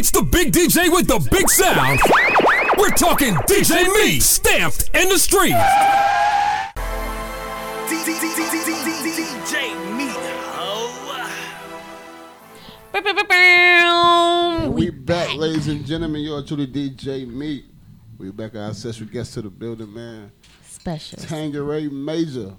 It's the big DJ with the big sound. We're talking DJ Me, stamped in the street. DJ Meat. We back, ladies and gentlemen. You're truly DJ Meat. We back. Our ancestral guest to the building, man. Special. Tangeray Major.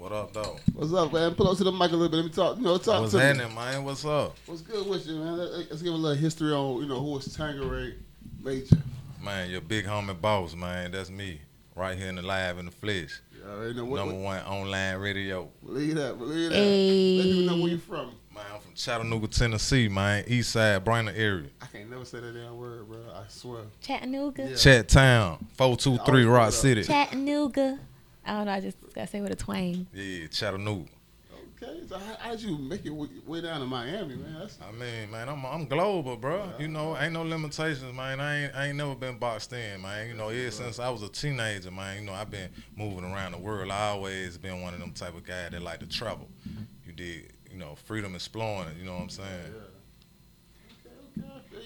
What up, though? What's up, man? Pull up to the mic a little bit. Let me talk. You know, talk What's to me. What's happening, man? What's up? What's good with you, man? Let- Let's give a little history on, you know, who is Tangeray Major. Man, your big homie boss, man. That's me. Right here in the live in the flesh. You know what. Number what one online radio. believe that. Believe that. Ayy. Let people know where you from. Man, I'm from Chattanooga, Tennessee, man. East side, Brainerd area. I can't never say that damn word, bro. I swear. Chattanooga. Yeah. Chat Town, 423 Yeah, Rock City. Chattanooga. I don't know. I just gotta say with a twang. Yeah, Chattanooga. Okay, so how, how did you make it way, way down to Miami, man? That's, I mean, man, I'm I'm global, bro. You know, ain't no limitations, man. I ain't I ain't never been boxed in, man. You know, ever since I was a teenager, man. You know, I've been moving around the world. I always been one of them type of guys that like to travel. You did, you know, freedom exploring. You know what I'm saying?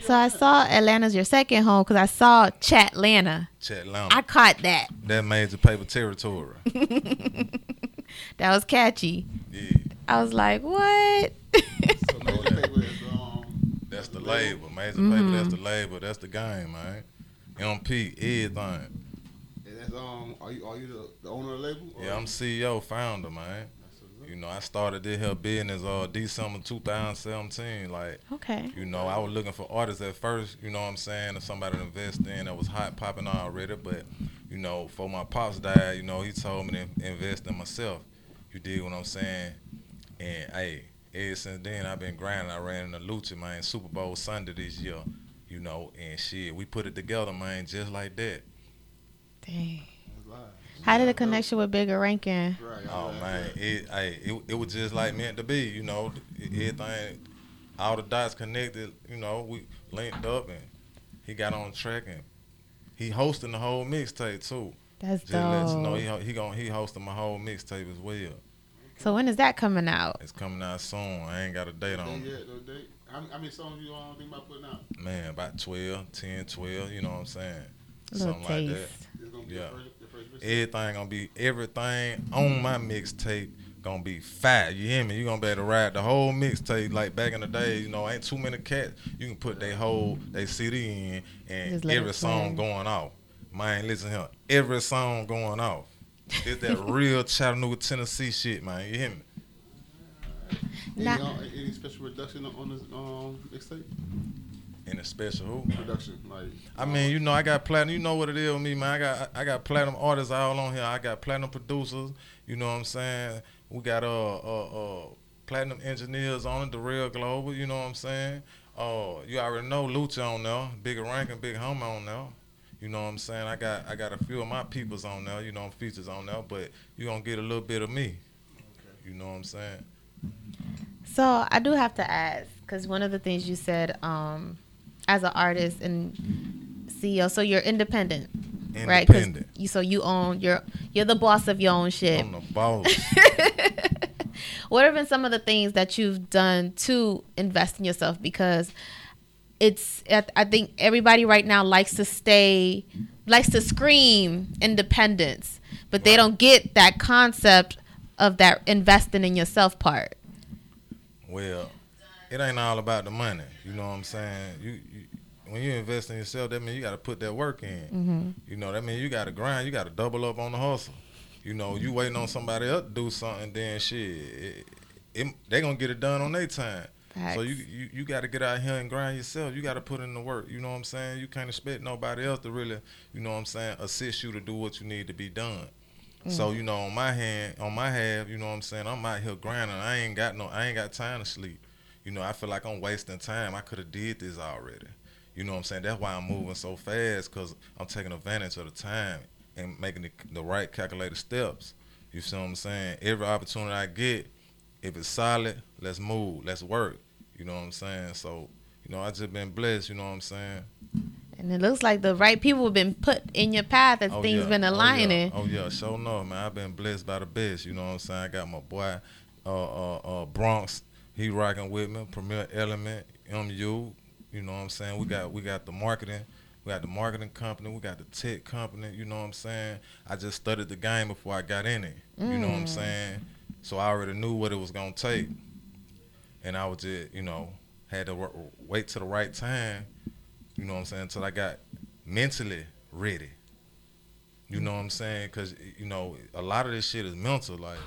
So I saw Atlanta's your second home because I saw Chatlanta. Chat Lounge. I caught that. that major paper territory. That was catchy. Yeah, I was like, what? so major paper um, that's the label. Major Mm-hmm. paper, that's the label. That's the game, man. MP, everything. and that's, um, are you, are you the, the owner of the label? or- Yeah, I'm CEO, founder, man. You know, I started this here business uh December 2017. Like, Okay. you know, I was looking for artists at first, you know what I'm saying, or somebody to invest in that was hot popping already. But, you know, for my pops died, you know, he told me to invest in myself. You dig what I'm saying? And hey, ever since then I've been grinding. I ran in the Lucci, man, Super Bowl Sunday this year. You know, and shit, we put it together, man, just like that. Dang. That's live. How did the connection with Bigga Rankin? Oh man, it, hey, it it was just like meant to be, you know. Everything, all the dots connected, you know. We linked up and he got on track and he hosting the whole mixtape too. That's Just let you know dope. he ho- he gon' he hosting my whole mixtape as well. So when is that coming out? It's coming out soon. I ain't got a date Date on yet, it. no date. How, how many songs you um, think about putting out? Man, about 12, 10, 12, you know what I'm saying? Little Something like that. It's gonna be Yeah. The first, the first mixtape. Everything gonna be everything on my mixtape gonna be fat. You hear me? You gonna be able to ride the whole mixtape like back in the day. You know, ain't too many cats. You can put their whole they CD in and Just let every song play. going off. Man, listen here. Every song going off. It's that real Chattanooga, Tennessee shit, man. You hear me? Any, any special reduction on this um, mixtape? In a special who? Production, like. I mean, you know, I got platinum. You know what it is with me, man. I got I got platinum artists all on here. I got platinum producers. You know what I'm saying? We got uh uh uh platinum engineers on it, the real global. You know what I'm saying? Uh, you already know Lucci on there, Bigga Rankin, big home on there. You know what I'm saying? I got I got a few of my peoples on there. You know, features on there, but you gonna get a little bit of me. You know what I'm saying? So I do have to ask because one of the things you said, um, as an artist and CEO, so you're independent, right? 'Cause Independent. you so you own you're you're the boss of your own shit. I'm the boss. what have been some of the things that you've done to invest in yourself? Because it's I I think everybody right now likes to stay likes to scream independence, but they don't get that concept of that investing in yourself part. Well, it ain't all about the money. You know what I'm saying? You, you when you invest in yourself, that means you got to put that work in. Mm-hmm. You know, that means you got to grind. You got to double up on the hustle. You know, you waiting on somebody else to do something, then shit, it, it, they gonna get it done on their time. So you you, you got to get out here and grind yourself. You got to put in the work. You know what I'm saying? You can't expect nobody else to really, you know what I'm saying, assist you to do what you need to be done. So you know, on my hand, on my half, you know what I'm saying. I'm out here grinding. I ain't got no, I ain't got time to sleep. You know, I feel like I'm wasting time. I could have did this already. You know what I'm saying? That's why I'm moving so fast because I'm taking advantage of the time and making the, the right calculated steps. You see what I'm saying? Every opportunity I get, if it's solid, let's move, let's work. You know what I'm saying? So, you know, I just been blessed. You know what I'm saying? And it looks like the right people have been put in your path as things yeah. been aligning. Oh yeah, oh, yeah. sure enough, man. I've been blessed by the best. You know what I'm saying? I got my boy, uh, uh, uh, Bronx. He rocking with me. Premier Element, MU. You know what I'm saying? We got we got the marketing, we got the marketing company, we got the tech company. You know what I'm saying? I just studied the game before I got in it. You know what I'm mm. saying? So I already knew what it was gonna take, and I was just you know had to wa- wait to the right time. You know what I'm saying? Until I got mentally ready. You know what I'm saying? Cause you know a lot of this shit is mental. Like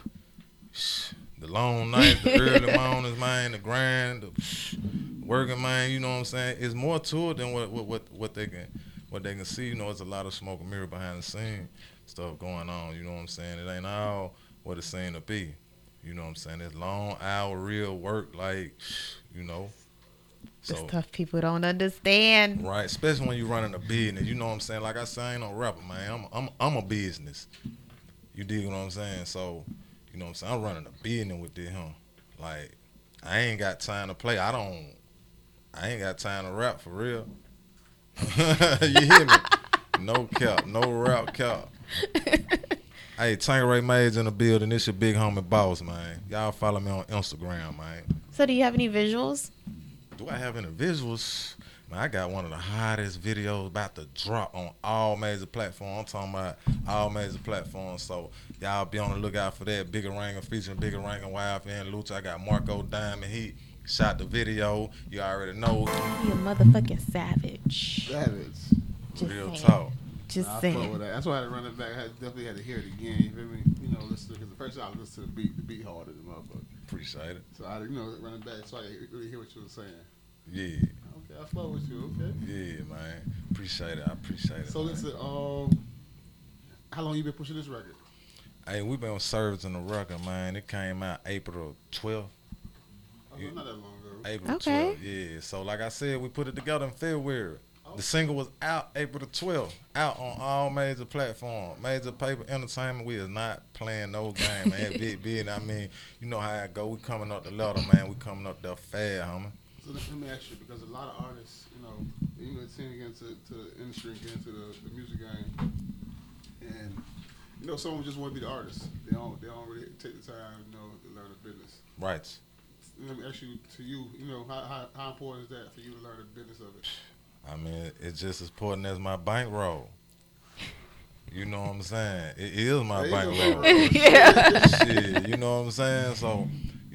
the long nights, the early mornings, man, the grind, the working, man. You know what I'm saying? It's more to it than what what what, what they can what they can see. You know, it's a lot of smoke and mirror behind the scene stuff going on. You know what I'm saying? It ain't all what it's saying to be. You know what I'm saying? It's long hour real work, like you know. The So stuff people don't understand. Right, especially when you're running a business. You know what I'm saying? Like I say, I ain't no rapper, man. I'm I'm I'm a business. You dig what I'm saying? So, you know what I'm saying? I'm running a business with this, huh? Like, I ain't got time to play. I don't. I ain't got time to rap for real. you hear me? No cap, no rap cap. hey, Tangeray Major in the building. This your big homie boss, man. Y'all follow me on Instagram, man. So, do you have any visuals? Do I have any visuals? Man, I got one of the hottest videos about to drop on all major platforms. I'm talking about all major platforms. So y'all be on the lookout for that. Bigga Rankin featuring Bigga Rankin, YFN, Lucci. I got Marco Diamond. He shot the video. You already know. You a motherfucking savage. Savage. Just Real saying. talk. Just Nah, I saying. that. That's why I had to run it back. I definitely had to hear it again. You feel me? You know, listen because the first time I listened to the beat, the beat harder than motherfucker. Appreciate it. So I, you know, run it back so I could really hear what you were saying. Yeah. Okay, I fuck with you. Okay. Yeah, man. Appreciate it. I appreciate it. So man. listen, um, how long you been pushing this record? Hey, we been servicing the record, man. It came out April 12th. Oh, Yeah. not that long ago. April Okay. 12th. Yeah. So like I said, we put it together in February. The single was out April the 12th, out on all major platforms. Major paper entertainment. We is not playing no game, man. big, big. I mean, you know how I go. We coming up the ladder, man. We coming up the fast, homie. So let, let me ask you, because a lot of artists, you know, you know, tend to get into to the industry and get into the, the music game, and you know, some just want to be the artist. They don't, they don't really take the time, you know, to learn the business. Right. Let me ask you, to you, you know, how, how, how important is that for you to learn the business of it? I mean, it's just as important as my bankroll. You know what I'm saying? It is my There you bankroll. yeah. Shit, you know what I'm saying? So,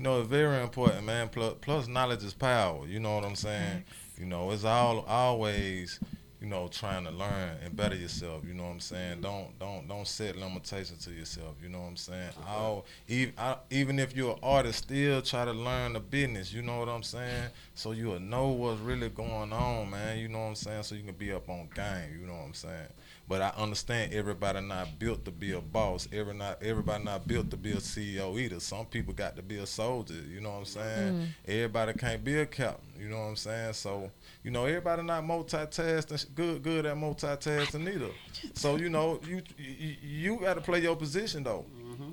you know, it's very important, man. Plus, plus knowledge is power. You know what I'm saying? You know, it's all always, you know, trying to learn and better yourself. You know what I'm saying? Don't don't don't set limitations to yourself. You know what I'm saying? All even I, even if you're an artist, still try to learn the business. You know what I'm saying? So you'll know what's really going on, man. You know what I'm saying? So you can be up on game. You know what I'm saying? But I understand everybody not built to be a boss. Every not everybody not built to be a CEO either. Some people got to be a soldier. You know what I'm saying? Everybody can't be a captain. You know what I'm saying? So you know everybody not multitasking. Sh- Good good at multitasking either. So you know you you, you got to play your position though.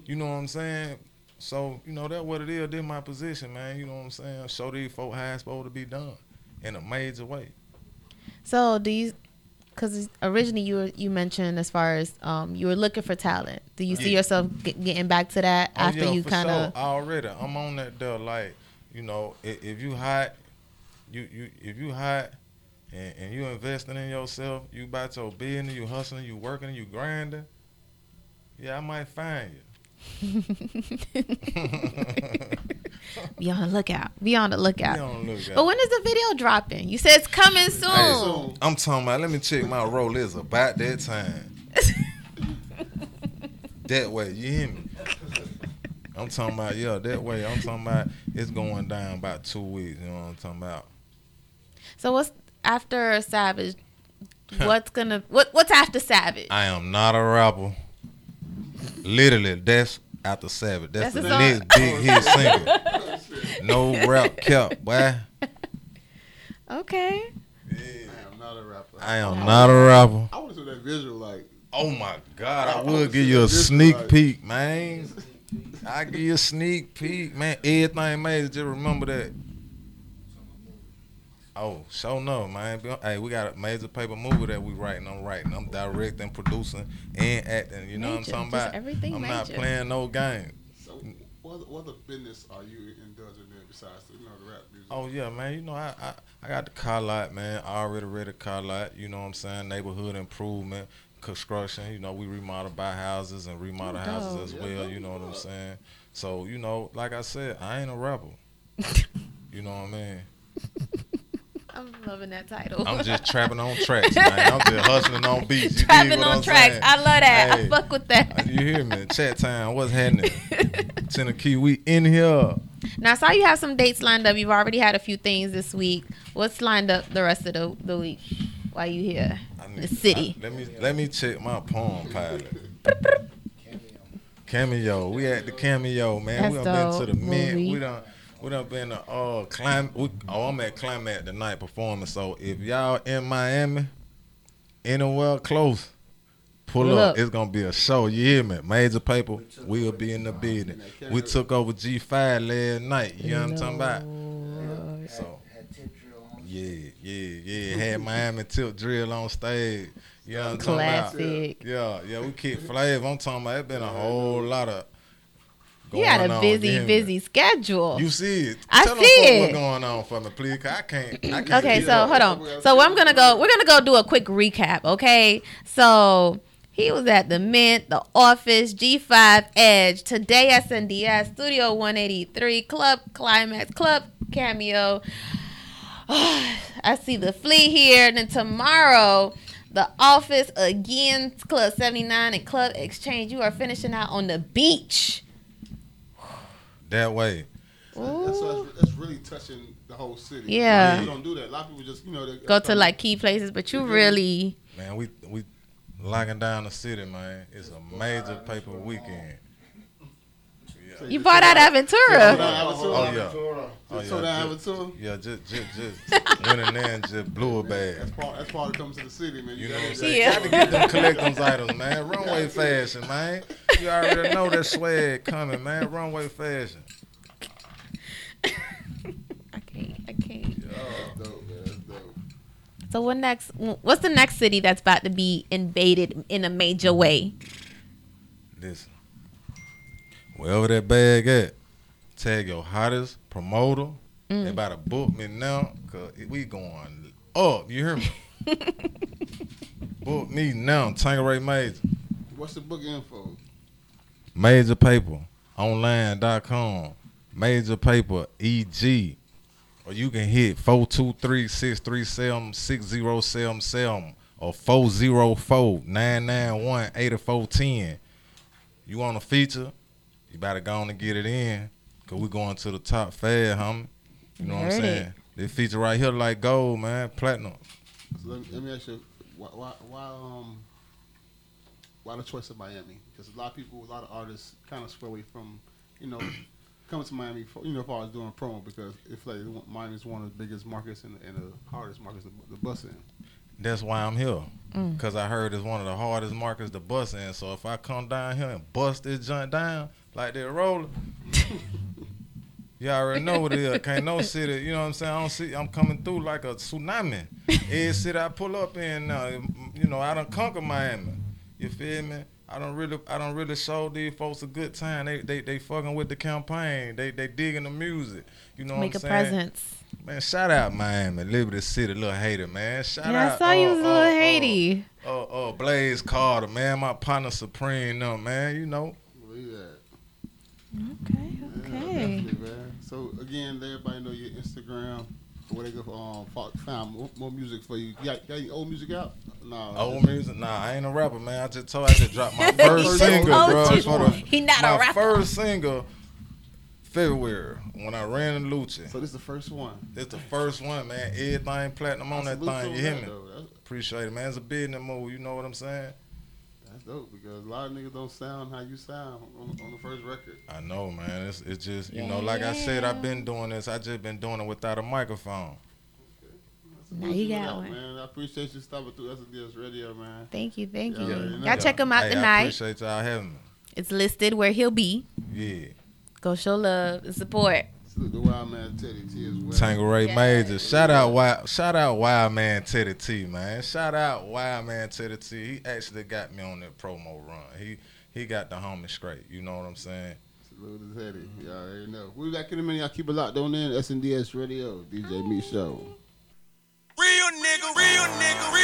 You know what I'm saying? So you know that what it is. This my position, man. You know what I'm saying? Show these folk how it's supposed to be done in a major way. So, do you? Because originally you were, you mentioned as far as um you were looking for talent. Do you see yourself get, getting back to that Oh, after yeah, you kind of? sure. already. I'm on that there. Like you know, if, if you hot, you you if you hot, and, and you investing in yourself, you about your business, you hustling, you working, you grinding. Yeah, I might find you. Be on the lookout. Be on the lookout. Be on the lookout. But when is the video dropping? You said it's coming soon. Hey, soon. I'm talking about. Let me check my roll. It's about that time. that way, you hear me? I'm talking about yeah, that way. I'm talking about it's going down about two weeks. You know what I'm talking about? So what's after Savage? What's gonna what What's after Savage? I am not a rapper. Literally, that's after Savage. That's, That's the a next big hit single. No rap kept, boy. Okay. Yeah, I am not a rapper. I am not a rapper. I want to see that visual, like, Oh my God, I I would give you a sneak like- peek, man. I give you a sneak peek, man. Everything made, just remember that. Oh, show no, man. Hey, we got a major paper movie that we writing. I'm writing. I'm directing, producing, and acting. You know Major, what I'm talking just about? everything I'm not playing no game. so what other, what other business are you indulging in besides the, you know the rap music? Oh yeah, man. You know, I, I I got the car lot, man. I already read the car lot. You know what I'm saying? Neighborhood improvement, construction. You know, we remodel buy houses and remodel Oh, houses as Yeah, well. You know what I'm saying? So you know, like I said, I ain't a rebel. you know what I mean? I'm loving that title. I'm just trapping on tracks, man. I'm just hustling on beats. You Trapping on I'm tracks. saying? I love that. Hey. I fuck with that. Uh, you hear me? Chat time. What's happening? Tennessee, we in here. Now, I saw you have some dates lined up. You've already had a few things this week. What's lined up the rest of the, the week while you here? I The city. I- let me let me check my Palm Pilot. Cameo. cameo. We at the cameo, man. we That's done been to the mint. We done we done been to uh climb we, oh I'm at Climax tonight performing. So if y'all in Miami, anywhere close, pull Pull up. up. It's gonna be a show. You hear me? Major paper, we'll be in the building. We took over G five last night. You know what I'm talking about? Lord. So Had tip drill on. yeah, yeah, yeah. Had Miami Tip Drill on stage. You know what I'm talking about? Classic. Yeah, yeah, we keep flavor. I'm talking about it been a whole lot of You had a busy, you hear me? busy schedule. You see it. I Tell see it. what's going on for me, please. 'cause I can't I can't Okay, so hold on. So I'm gonna go. We're gonna go do a quick recap. Okay, so he was at the Mint, the Office, G5 Edge, today SNDS, Studio 183, Club Climax, Club Cameo. I see the Flea here, and then tomorrow. The office again, Club 79 and Club Exchange. You are finishing out on the beach. That way. That's, that's, that's really touching the whole city. Yeah. A lot of people don't do that. A lot of people just you know they Go to like key places, but you really Man, we we locking down the city, man. It's a major paper weekend. Yeah. you bought out Yeah, Aventura. Oh yeah. Oh so that yeah. Just, Aventura. yeah, just just just went in there and just blew a bag. That's part. That's part of coming to the city, man. You know what I'm saying? Yeah. Got to get them collections items, man. Runway fashion, man. You already know that swag coming, man. Runway fashion. I can't. I can't. That's dope, man. That's dope. So what next? What's the next city that's about to be invaded in a major way? Listen, wherever that bag at, tag your hottest promoter. Mm. They about to book me now, cause we going up. You hear me? book me now, Tangeray Major. What's the book info? Major Paper Online.com. Major Paper EG. Or you can hit 423-637-6077 or 404-991-8410. You want a feature? You better go on and get it in. Cause we going to the top fast, homie. You know what I'm saying? it. This feature right here like gold, man. Platinum. So let, me, let me ask you, why, why, why, um, why the choice of Miami? Because a lot of people, a lot of artists, kind of swear away from, you know, coming to Miami. For, you know, if I was doing promo, because if like Miami is one of the biggest markets and, and the hardest markets to, to bust in. That's why I'm here. Mm. Cause I heard it's one of the hardest markets to bust in. So if I come down here and bust this joint down like they're rolling, you already know what it is. Can't no city, you know what I'm saying? I don't see I'm coming through like a tsunami. Every city I pull up in now, you know, I don't conquer Miami. You feel me? I don't really I don't really show these folks a good time. They they they fucking with the campaign. They they digging the music. You know Make what I'm saying? Make a presence. Man, shout out Miami, Liberty City, Little Haiti, man. Shout Yeah, out. I saw you uh, was a little uh, uh, Haiti. Oh, oh, Blaze Carter, man, my partner Supreme, no, man, you know. Believe that. Okay, Yeah, okay. man. So again, let everybody know your Instagram. Where they go for um fo- find more, more music for you. You got, got any old music out? Nah. Old music, nah, I ain't a rapper, man. I just told I just dropped my First first single, single. bro. The- He not my a rapper. first single, February, when I ran in Lucci. So this is the first one. It's the first one, man. Everything platinum on that thing, you hear me? though. Appreciate it, man. It's a business move, you know what I'm saying? That's dope because a lot of niggas don't sound how you sound on, on the first record. I know, man. It's, it's just, you know, like I said, I've been doing this. I just been doing it without a microphone. Now you got out, one. man. I appreciate you stopping through SNDS Radio, man. Thank you, thank Yeah, you. you know. Y'all check him out Hey, I tonight. appreciate y'all having me. It's listed where he'll be. Yeah. Go show love and support. Salute the Wild Man Teddy T as well. Tangeray Yeah. Major. Shout out Wild shout out Wild Man Teddy T, man. Shout out Wild Man Teddy T. He actually got me on that promo run. He he got the homie straight. You know what I'm saying? Lose his heady. Y'all already know. We back in a minute. Y'all keep it locked on in. SNDS Radio, DJ Meat Show. Real nigga, real nigga, real